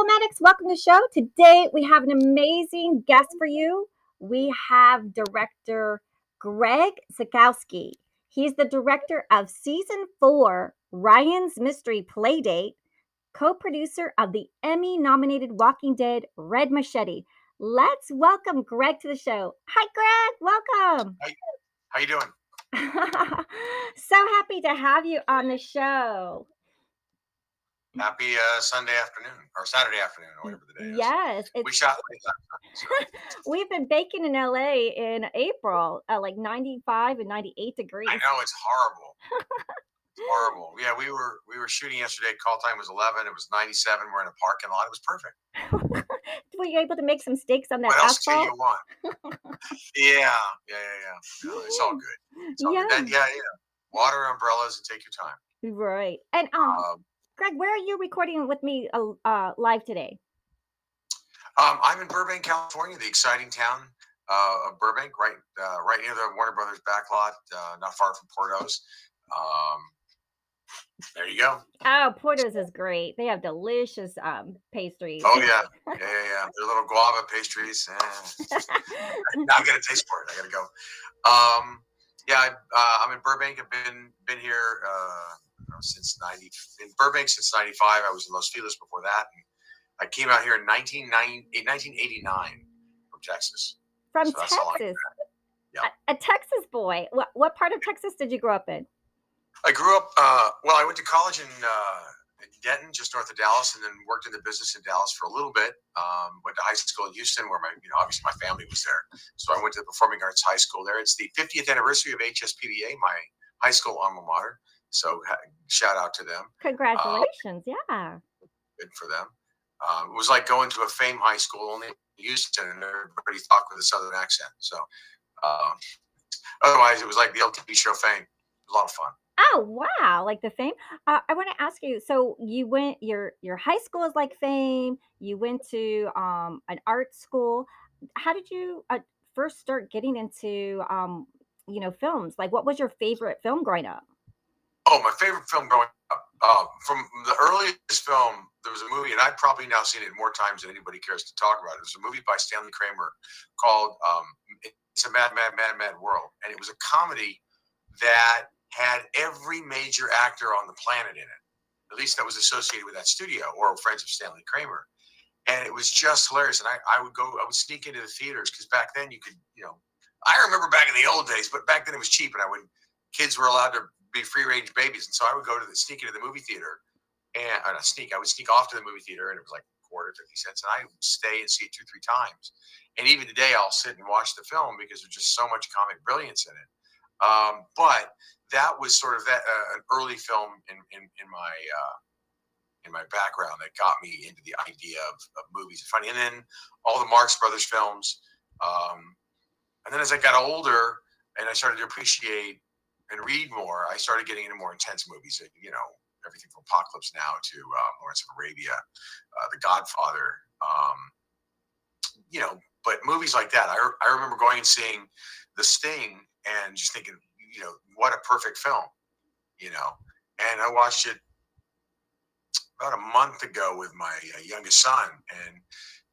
Filmatics, welcome to the show. Today we have an amazing guest for you. We have director Greg Zukowski. He's the director of season four, Ryan's Mystery Playdate, co producer of the Emmy nominated Walking Dead Red Machete. Let's welcome Greg to the show. Hi, Greg. Welcome. Hi. How you doing? so happy to have you on the show. Happy uh, Sunday afternoon or Saturday afternoon or whatever the day is. Yes, we shot late last night. So we've been baking in LA in April at like 95 and 98 degrees. I know it's horrible. It's horrible. Yeah, we were we were shooting yesterday. Call time was eleven. It was ninety seven. We're in a parking lot. It was perfect. Were you able to make some steaks on that What else asphalt? you want? yeah, yeah, yeah, yeah. No, it's all good. It's all Yeah, good. Yeah, yeah. Water, umbrellas, and take your time. right. And um, Um, Greg, where are you recording with me uh, uh, live today? Um, I'm in Burbank, California, the exciting town uh, of Burbank, right, uh, right near the Warner Brothers backlot, uh, not far from Portos. Um, there you go. Oh, Portos is great. They have delicious um pastries. Oh yeah, yeah, yeah. yeah. Their little guava pastries. Eh. now I gotta taste for it. I gotta go. Um, yeah, I, uh, I'm in Burbank. I've been been here I don't know, since ninety. In Burbank since '95. I was in Los Feliz before that. And I came out here in 1990 1989 from Texas. From So that's all I Texas. Yeah. A, a Texas boy. What what part of Texas did you grow up in? I grew up. Uh, well, I went to college in, uh, in Denton, just north of Dallas, and then worked in the business in Dallas for a little bit. Um, went to high school in Houston, where my, you know, obviously my family was there. So I went to the Performing Arts High School there. It's the 50th anniversary of HSPVA, my high school alma mater. So shout out to them. Congratulations. yeah. Good for them. Um, it was like going to a fame high school only in Houston, and everybody talked with a southern accent. So um, otherwise, it was like the old TV show Fame. A lot of fun. Oh wow, like the fame. Uh, I want to ask you. So you went your your high school is like fame. You went to um an art school. How did you uh, first start getting into um you know films? Like what was your favorite film growing up? Oh, my favorite film growing up. Um, from the earliest film, there was a movie, and I've probably now seen it more times than anybody cares to talk about it. Was a movie by Stanley Kramer called um, "It's a Mad, Mad, Mad, Mad World," and it was a comedy that had every major actor on the planet in it. At least that was associated with that studio or friends of Stanley Kramer. And it was just hilarious. And I, I would go, I would sneak into the theaters because back then you could, you know, I remember back in the old days, but back then it was cheap and I would, kids were allowed to be free range babies. And so I would go to the sneak into the movie theater and or not sneak, I would sneak off to the movie theater and it was like a quarter, 50 cents. And I would stay and see it two, three times. And even today I'll sit and watch the film because there's just so much comic brilliance in it. Um, but that was sort of that uh, an early film in in, in my uh, in my background that got me into the idea of, of movies and funny. And then all the Marx Brothers films. Um, and then as I got older and I started to appreciate and read more, I started getting into more intense movies. You know, everything from Apocalypse Now to uh, Lawrence of Arabia, uh, The Godfather. Um, you know, but movies like that, I, re- I remember going and seeing The Sting and just thinking, you know, what a perfect film, you know. And I watched it about a month ago with my uh, youngest son, and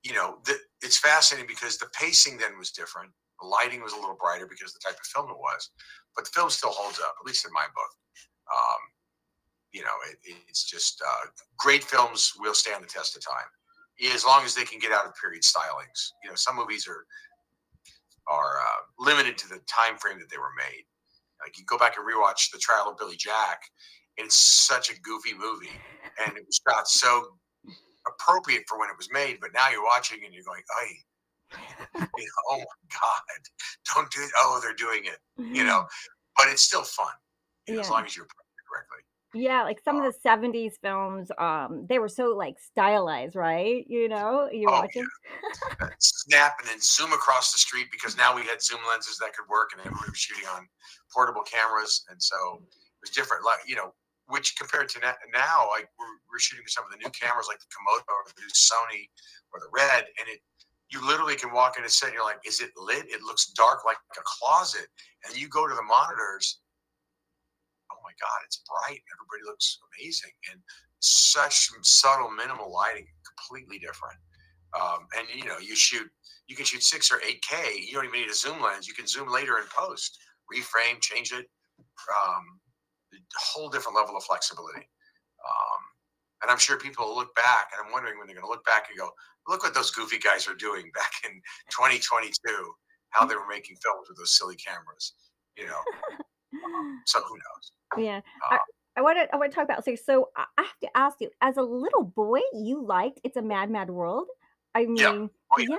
you know, the, it's fascinating because the pacing then was different. The lighting was a little brighter because the type of film it was, but the film still holds up, at least in my book. Um, you know, it, it's just uh, great films will stand the test of time as long as they can get out of period stylings. You know, some movies are are uh, limited to the time frame that they were made. Like you go back and rewatch The Trial of Billy Jack, it's such a goofy movie, and it was shot so appropriate for when it was made. But now you're watching and you're going, "Hey, you know, oh my God, don't do it! Oh, they're doing it!" You know, but it's still fun you know, as Mm-hmm. Yeah. long as you approach it correctly. Yeah, like some of the 70s films, um, they were so like stylized, right? You know, you Oh, watch them. uh, snap and then zoom across the street because now we had zoom lenses that could work and everybody was shooting on portable cameras and so it was different like you know which compared to now like we're, we're shooting with some of the new cameras like the komodo or the new sony or the red and it you literally can walk in a set and you're like is it lit it looks dark like a closet and you go to the monitors oh my God, it's bright. Everybody looks amazing. And such subtle, minimal lighting, completely different. Um, and you know, you shoot, you can shoot six or eight K. You don't even need a zoom lens. You can zoom later in post, reframe, change it. Um, whole different level of flexibility. Um, and I'm sure people will look back, and I'm wondering when they're going to look back and go, "Look what those goofy guys are doing back in 2022. How they were making films with those silly cameras." You know. so who knows? Yeah. Uh, I want to I want to talk about so so I have to ask you as a little boy you liked It's a Mad Mad World. I mean, yeah. Oh, yeah. yeah.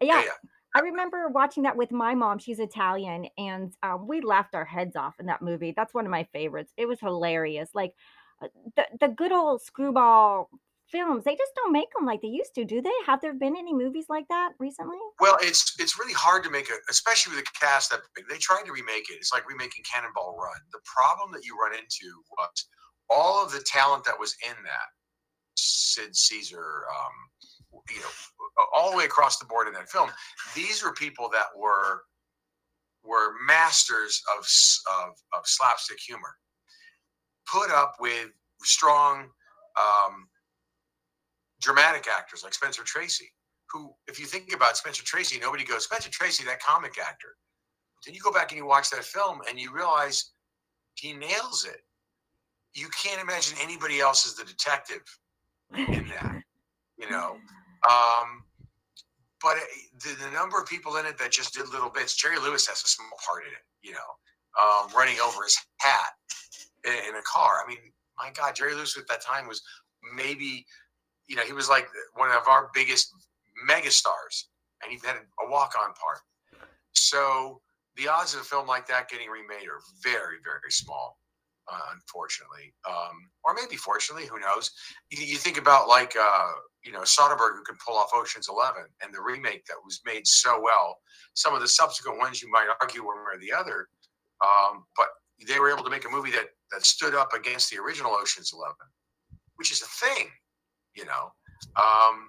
yeah. yeah. I remember watching that with my mom. She's Italian, and um, we laughed our heads off in that movie. That's one of my favorites. It was hilarious. Like uh, the the good old screwball films, they just don't make them like they used to, do they? Have there been any movies like that recently? Well, it's it's really hard to make it especially with a cast that. They tried to remake it. It's like remaking Cannonball Run. The problem that you run into was all of the talent that was in that. Sid Caesar, um, you know, all the way across the board in that film. These were people that were were masters of of, of slapstick humor, put up with strong, um, dramatic actors like Spencer Tracy. Who, if you think about Spencer Tracy, nobody goes Spencer Tracy, that comic actor. Then you go back and you watch that film and you realize he nails it. You can't imagine anybody else as the detective in that. You know, um, but the, the, number of people in it that just did little bits. Jerry Lewis has a small part in it. You know, um, running over his hat in, a car. I mean, my God, Jerry Lewis at that time was maybe, you know, he was like one of our biggest megastars, and he had a walk-on part. So the odds of a film like that getting remade are very, very small uh, unfortunately, um, or maybe fortunately, who knows? You, you think about like uh, you know Soderbergh, who can pull off Ocean's Eleven, and the remake that was made so well. Some of the subsequent ones you might argue one way or the other, um, but they were able to make a movie that that stood up against the original Ocean's Eleven, which is a thing, you know. Um,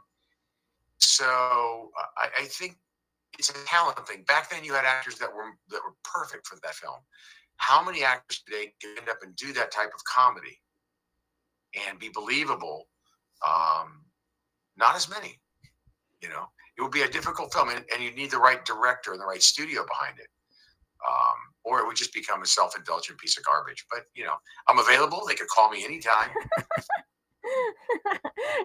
so I, I think it's a talent thing. Back then, you had actors that were that were perfect for that film. How many actors today can end up and do that type of comedy and be believable? Um, not as many. You know, it would be a difficult film, and, and you need the right director and the right studio behind it. Um, or it would just become a self-indulgent piece of garbage. But you know, I'm available. They could call me anytime.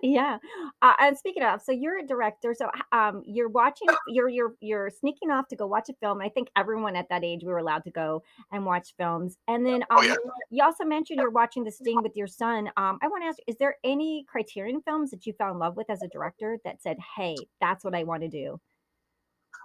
yeah. Uh, and speaking of, so you're a director, so um, you're watching, you're you're you're sneaking off to go watch a film. I think everyone at that age we were allowed to go and watch films. And then um, oh, yeah. you also mentioned you're watching The Sting with your son. Um, I want to ask, is there any Criterion films that you fell in love with as a director that said, "Hey, that's what I want to do"?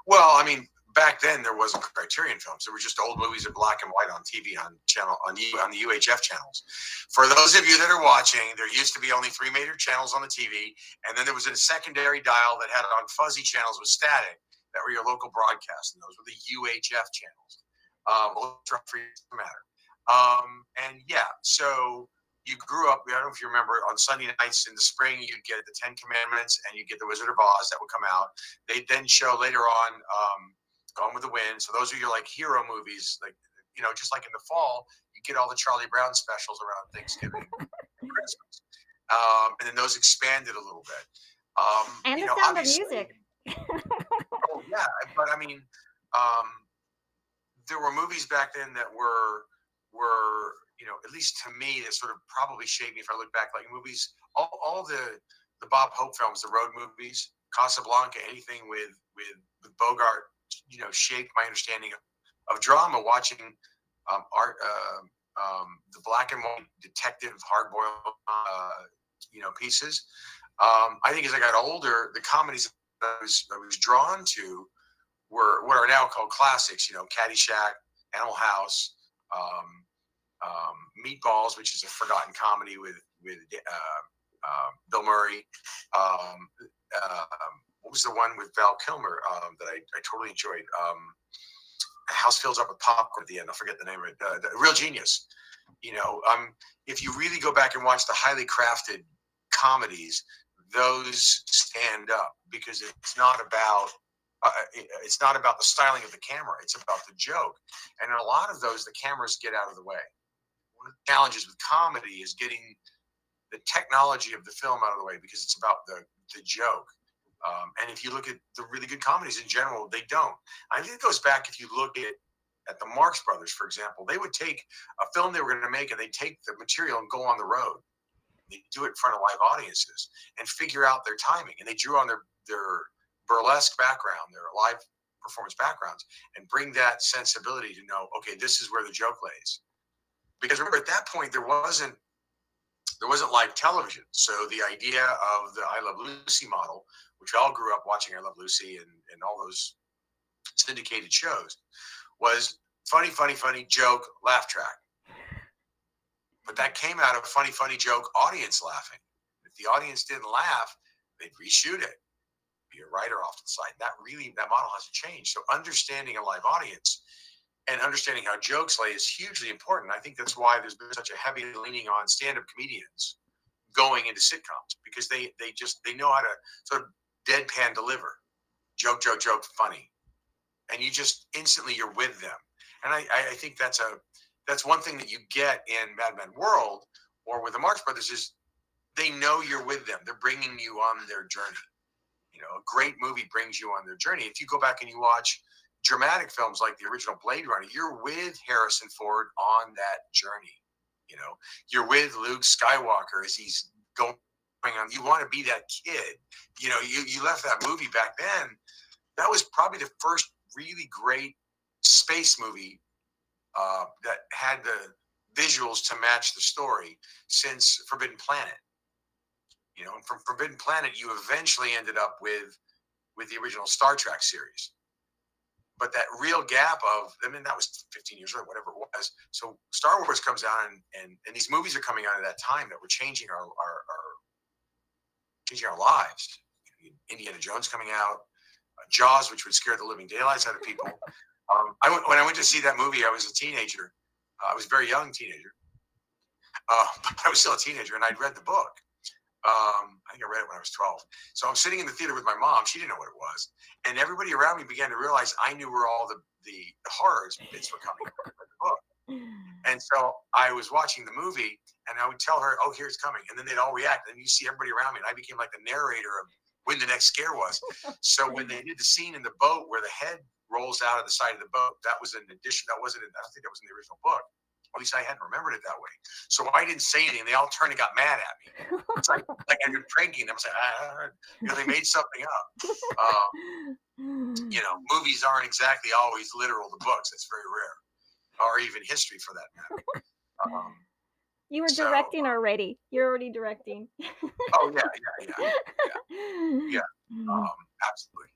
Well, I mean, back then there wasn't Criterion films. There were just old movies in black and white on TV on channel on on the UHF channels. For those of you that are watching, there used to be only three major channels on the TV, and then there was a secondary dial that had on fuzzy channels with static that were your local broadcast, and those were the UHF channels. Um, matter. Um, and yeah, so you grew up. I don't know if you remember on Sunday nights in the spring, you'd get the Ten Commandments and you get the Wizard of Oz that would come out. They'd then show later on um, Gone with the Wind. So those are your like hero movies, like you know, just like in the fall, you get all the Charlie Brown specials around Thanksgiving, Christmas, um, and then those expanded a little bit. Um, and the know, sound of music. oh yeah, but I mean, um, there were movies back then that were were you know at least to me that sort of probably shaped me if I look back like movies all, all the the Bob Hope films the road movies Casablanca anything with with with Bogart you know shaped my understanding of, of drama watching um, art uh, um, the black and white detective hardboiled uh, you know pieces. Um, i think as i got older the comedies I was, I was drawn to were what are now called classics you know caddyshack animal house um, um, meatballs which is a forgotten comedy with with uh, uh, bill murray um, uh, what was the one with Val Kilmer um, that I, I totally enjoyed? Um, House fills up with popcorn at the end. I'll forget the name of it. Uh, the Real Genius. You know, um, if you really go back and watch the highly crafted comedies, those stand up because it's not about uh, it's not about the styling of the camera. It's about the joke. And in a lot of those, the cameras get out of the way. one of the challenges with comedy is getting the technology of the film out of the way because it's about the the joke. Um, and if you look at the really good comedies in general, they don't. I think it goes back if you look at at the Marx Brothers, for example, they would take a film they were going to make and they take the material and go on the road. They do it in front of live audiences and figure out their timing. And they drew on their their burlesque background, their live performance backgrounds, and bring that sensibility to know, okay, this is where the joke lays. Because remember, at that point, there wasn't there wasn't live television. So the idea of the I Love Lucy model, which we all grew up watching I Love Lucy and, and all those syndicated shows, was funny, funny, funny joke, laugh track. But that came out of funny, funny joke, audience laughing. If the audience didn't laugh, they'd reshoot it. Be a writer off the side. That really, that model hasn't changed. So understanding a live audience and understanding how jokes lay is hugely important. I think that's why there's been such a heavy leaning on stand-up comedians going into sitcoms because they they just they know how to sort of deadpan deliver, joke, joke, joke, funny, and you just instantly you're with them. And I I think that's a that's one thing that you get in Mad Men World or with the Marx Brothers is they know you're with them. They're bringing you on their journey. You know, a great movie brings you on their journey. If you go back and you watch dramatic films like the original Blade Runner, you're with Harrison Ford on that journey. You know, you're with Luke Skywalker as he's going on. You want to be that kid. You know, you, you left that movie back then. That was probably the first really great space movie uh, that had the visuals to match the story since Forbidden Planet. You know, and from Forbidden Planet, you eventually ended up with with the original Star Trek series but that real gap of I mean that was 15 years or whatever it was. So Star Wars comes out and and, and these movies are coming out at that time that were changing our our, our changing our lives. Indiana Jones coming out, uh, Jaws, which would scare the living daylights out of people. Um, I when I went to see that movie, I was a teenager. Uh, I was a very young teenager, uh, but I was still a teenager, and I'd read the book. Um, I think I read it when I was 12. So I'm sitting in the theater with my mom. She didn't know what it was. And everybody around me began to realize I knew where all the, the, the horrors bits were coming from the book. And so I was watching the movie and I would tell her, oh, here it's coming. And then they'd all react. And you see everybody around me. And I became like the narrator of when the next scare was. So when they did the scene in the boat where the head rolls out of the side of the boat, that was an addition. That wasn't, in, I don't think that was in the original book. At least I hadn't remembered it that way. So I didn't say anything. They all turned and got mad at me. It's like like I've been pranking them. I was like, ah, you know, they made something up. Um, you know, movies aren't exactly always literal to books. It's very rare, or even history for that matter. Um, you were directing already. You're already directing. oh yeah, yeah, yeah, yeah. yeah. Um, absolutely.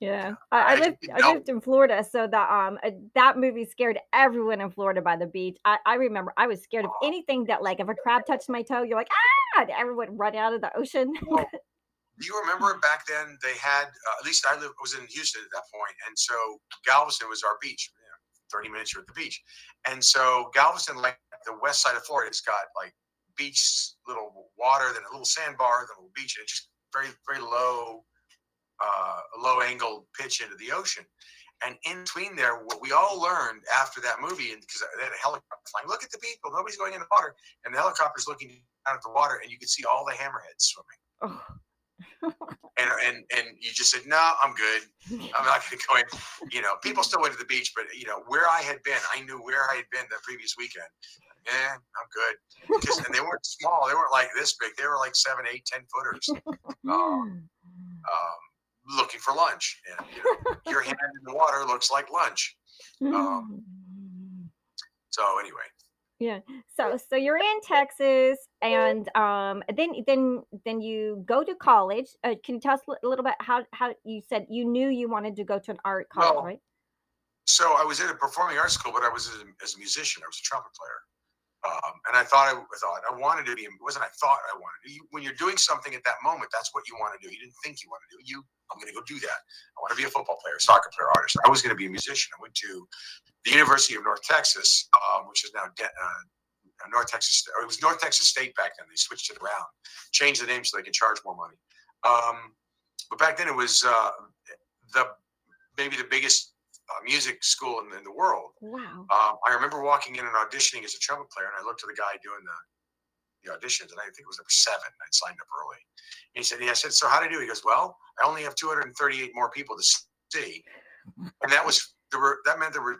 Yeah, I, I lived I lived in Florida, so that um uh, that movie scared everyone in Florida by the beach. I, I remember I was scared of anything that like if a crab touched my toe, you're like ah, everyone run out of the ocean. Well, do you remember back then they had uh, at least I lived was in Houston at that point, and so Galveston was our beach. You know, Thirty minutes you're at the beach, and so Galveston, like the west side of Florida, it's got like beach, little water, then a little sandbar, then a little beach, and it's just very very low uh, low angle pitch into the ocean. And in between there, what we all learned after that movie, and because they had a helicopter flying, look at the people, nobody's going in the water, and the helicopter's looking out at the water, and you can see all the hammerheads swimming. Oh. And and and you just said, no, I'm good. I'm not going to go in. You know, people still went to the beach, but you know where I had been, I knew where I had been the previous weekend. Yeah, I'm good. Because and they weren't small; they weren't like this big. They were like seven, eight, ten footers. Um, um, looking for lunch, and you know, your hand in the water looks like lunch. Um, so anyway. Yeah. So so you're in Texas, and um, then then then you go to college. Uh, can you tell us a little bit how how you said you knew you wanted to go to an art college, well, right? So I was at a performing arts school, but I was as a, as a musician. I was a trumpet player. Um, and I thought I, thought I wanted to be. It wasn't I thought I wanted to. You, when you're doing something at that moment, that's what you want to do. You didn't think you want to do. You, I'm going to go do that. I want to be a football player, soccer player, artist. I was going to be a musician. I went to the University of North Texas, um, which is now De- uh, North Texas. It was North Texas State back then. They switched it around, changed the name so they could charge more money. Um, but back then it was uh, the maybe the biggest uh, music school in, in the world. Wow. Um, I remember walking in and auditioning as a trumpet player, and I looked at the guy doing the the auditions, and I think it was number seven. I'd signed up early. And he said, "Yeah." I said, "So how do I do?" He goes, "Well, I only have 238 more people to see," and that was there were that meant there were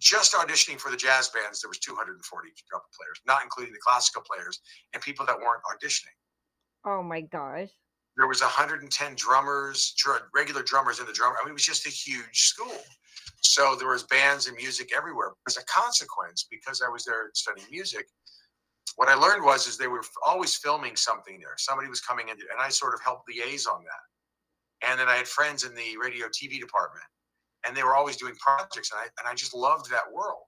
just auditioning for the jazz bands. There was 240 trumpet players, not including the classical players and people that weren't auditioning. Oh my gosh. There was 110 drummers, regular drummers in the drum. I mean, it was just a huge school. So there was bands and music everywhere. As a consequence, because I was there studying music, what I learned was is they were always filming something there. Somebody was coming in, and I sort of helped liaise on that. And then I had friends in the radio TV department, and they were always doing projects, and I and I just loved that world.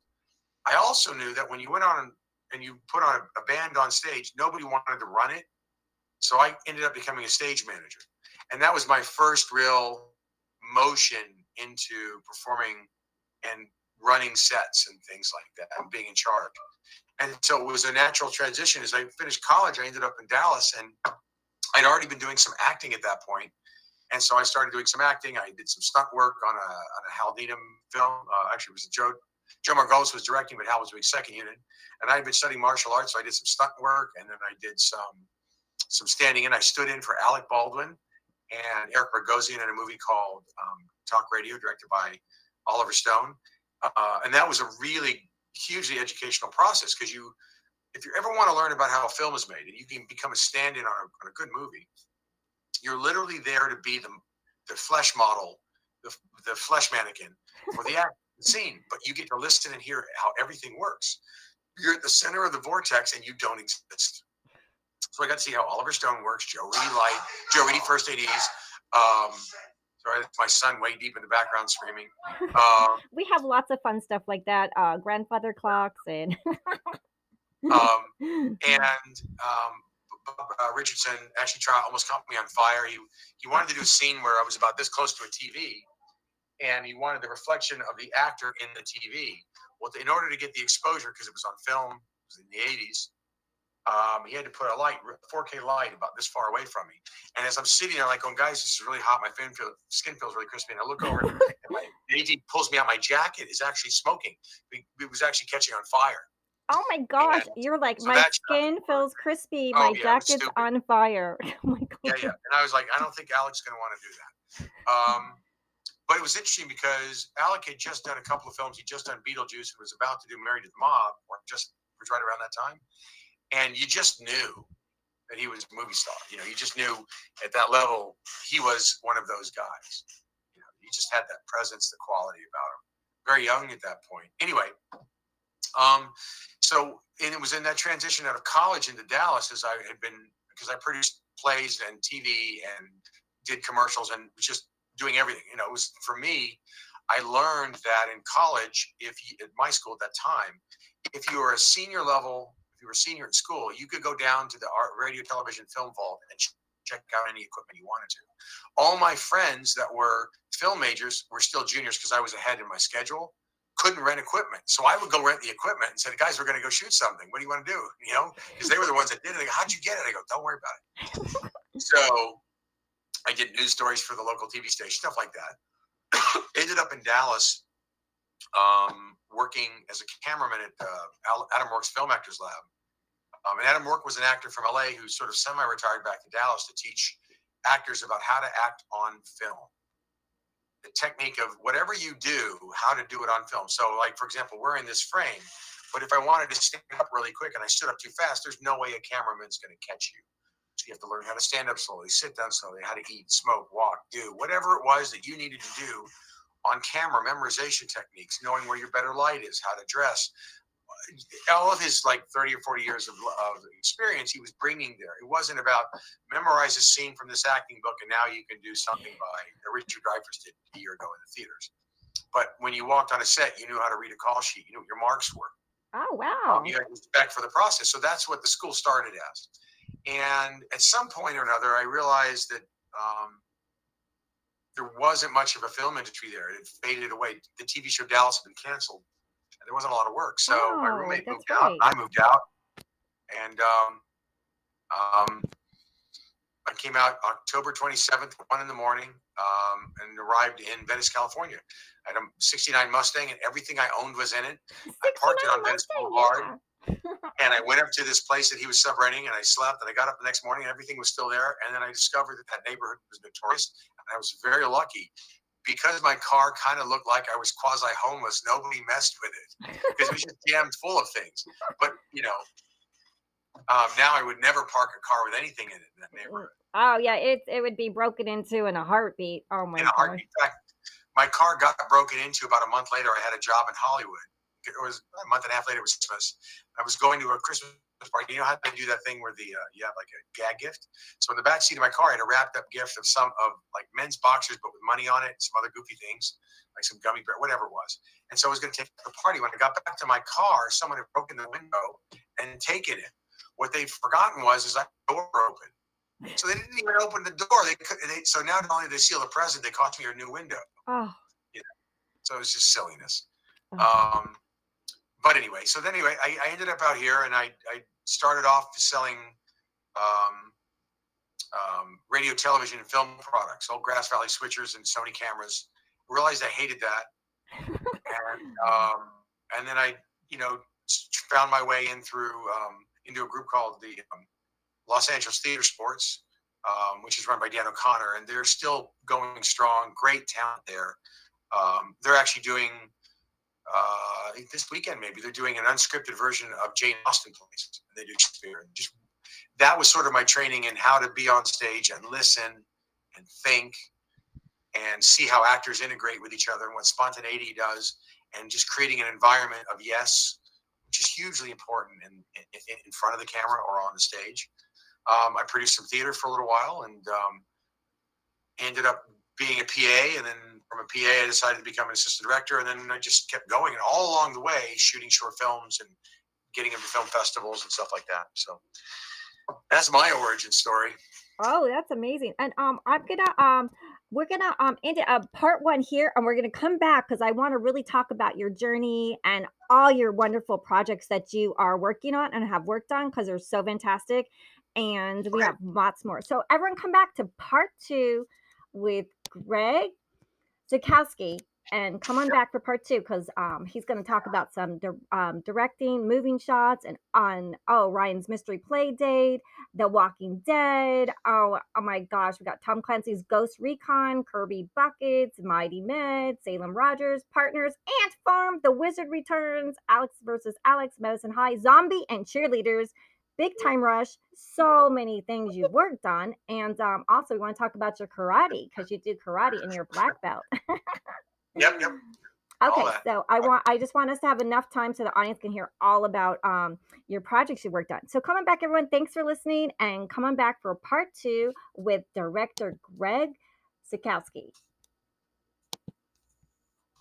I also knew that when you went on and you put on a, a band on stage, nobody wanted to run it, so I ended up becoming a stage manager, and that was my first real motion into performing and running sets and things like that, and being in charge. And so it was a natural transition. As I finished college, I ended up in Dallas, and I'd already been doing some acting at that point. And so I started doing some acting. I did some stunt work on a, on a Hal Needham film. Uh, actually, it was Joe Joe Margolis was directing, but Hal was doing second unit. And I had been studying martial arts, so I did some stunt work, and then I did some some standing in. I stood in for Alec Baldwin and Eric Bogosian in a movie called um, Talk Radio, directed by Oliver Stone. Uh, and that was a really hugely educational process because you, if you ever want to learn about how a film is made and you can become a stand-in on a, on a good movie, you're literally there to be the, the flesh model, the, the flesh mannequin for the scene, but you get to listen and hear how everything works. You're at the center of the vortex and you don't exist. So I got to see how Oliver Stone works, Joe Reidy Light, Joe Reidy First ADs. Um, sorry, that's my son way deep in the background screaming. Um, We have lots of fun stuff like that. Uh, grandfather clocks and. um, and um, Bob uh, Richardson actually tried almost caught me on fire. He he wanted to do a scene where I was about this close to a TV, and he wanted the reflection of the actor in the TV. Well, in order to get the exposure, because it was on film, it was in the '80s, um, he had to put a light, 4K light, about this far away from me. And as I'm sitting there, like, going, guys, this is really hot. My skin, feel, skin feels really crispy. And I look over, and my AD pulls me out. My jacket is actually smoking. It, was actually catching on fire. oh my gosh. And You're like, so my not skin feels crispy. Oh, My yeah, jacket's on fire. Oh my god. yeah, yeah. And I was like, I don't think Alec's going to want to do that. Um, but it was interesting because Alec had just done a couple of films. He'd just done Beetlejuice and was about to do Married to the Mob, or just was right around that time. And you just knew that he was a movie star. You know, you just knew at that level he was one of those guys. You know, he just had that presence, the quality about him. Very young at that point. Anyway, um, so and it was in that transition out of college into Dallas as I had been because I produced plays and TV and did commercials and just doing everything. You know, it was for me. I learned that in college, if you, at my school at that time, if you were a senior level, if you were a senior in school, you could go down to the art, radio, television, film vault and check out any equipment you wanted to. All my friends that were film majors were still juniors because I was ahead in my schedule. Couldn't rent equipment, so I would go rent the equipment and said, "Guys, we're going to go shoot something. What do you want to do?" You know, because they were the ones that did it. Go, How'd you get it? I go, "Don't worry about it." so I did news stories for the local TV station, stuff like that. Ended up in Dallas, um, working as a cameraman at uh, Adam Roarke's Film Actors Lab. Um, and Adam Rourke was an actor from LA who sort of semi-retired back to Dallas to teach actors about how to act on film. The technique of whatever you do, how to do it on film. So, like for example, we're in this frame, but if I wanted to stand up really quick and I stood up too fast, there's no way a cameraman's going to catch you. So you have to learn how to stand up slowly, sit down slowly, how to eat, smoke, walk, do whatever it was that you needed to do on camera, memorization techniques, knowing where your better light is, how to dress. All of his like 30 or 40 years of, of experience, he was bringing there. It wasn't about memorize a scene from this acting book and now you can do something by Richard Dreyfuss did a year ago in the theaters. But when you walked on a set, you knew how to read a call sheet. You knew what your marks were. Oh wow. Um, you had respect for the process. So that's what the school started as. And at some point or another, I realized that um, there wasn't much of a film industry there. It had faded away. The TV show Dallas had been canceled. And there wasn't a lot of work. So my Oh, roommate that's moved out. I moved out. And um, um, I came out October 27th, one in the morning, um, and arrived in Venice, California. I had a 69 Mustang, and everything I owned was in it. I parked it on Venice Boulevard, yeah. and I went up to this place that he was subrenting, and I slept. And I got up the next morning, and everything was still there. And then I discovered that that neighborhood was notorious, and I was very lucky because my car kind of looked like I was quasi homeless. Nobody messed with it because it was just jammed full of things. But you know, um, now I would never park a car with anything in it in that neighborhood. Oh yeah, it it would be broken into in a heartbeat. Oh my in a heartbeat. In fact, my car got broken into about a month later. I had a job in Hollywood. It was a month and a half later. It was Christmas. I was going to a Christmas. You know how they do that thing where the uh, you have like a gag gift. So in the back seat of my car, I had a wrapped up gift of some of like men's boxers, but with money on it, and some other goofy things like some gummy bear, whatever it was. And so I was going to take the party. When I got back to my car, someone had broken the window and taken it. What they'd forgotten was is I door open. So they didn't even open the door. They could. They, so now not only did they steal the present, they cost me a new window. Oh. Yeah. So it was just silliness. Oh. Um, but anyway, so then anyway, I, I, ended up out here and I, I started off selling um, um, radio, television, and film products, old Grass Valley switchers and Sony cameras. Realized I hated that, and um, and then I, you know, found my way in through um, into a group called the um, Los Angeles Theater Sports, um, which is run by Dan O'Connor, and they're still going strong. Great talent there. They're actually doing uh, this weekend, maybe they're doing an unscripted version of Jane Austen plays. They do Shakespeare. Just that was sort of my training in how to be on stage and listen and think and see how actors integrate with each other and what spontaneity does, and just creating an environment of yes which is hugely important in, in, in front of the camera or on the stage. Um, I produced some theater for a little while and um, ended up being a PA. And then from a PA, I decided to become an assistant director. And then I just kept going. And all along the way, shooting short films and getting into film festivals and stuff like that. So that's my origin story. Oh, that's amazing. And um, I'm gonna um, we're gonna um end it, uh, part one here, and we're gonna come back because I want to really talk about your journey and all your wonderful projects that you are working on and have worked on because they're so fantastic. And we have lots more. So everyone, come back to part two with Greg Zakowski and come on back for part two because um, he's going to talk about some di- um, directing, moving shots, and on oh Ryan's mystery play date, The Walking Dead. Oh, oh my gosh, we got Tom Clancy's Ghost Recon, Kirby Buckets, Mighty Med, Salem Rogers, Partners, Ant Farm, The Wizard Returns, Alex versus Alex, Medicine High, Zombie, and Cheerleaders. Big Time Rush, so many things you've worked on. And um, also, we want to talk about your karate because you do karate in your black belt. Yep, yep. Okay, so I want I just want us to have enough time so the audience can hear all about um, your projects you worked on. So coming back, everyone, thanks for listening and coming back for part two with director Greg Zakowski.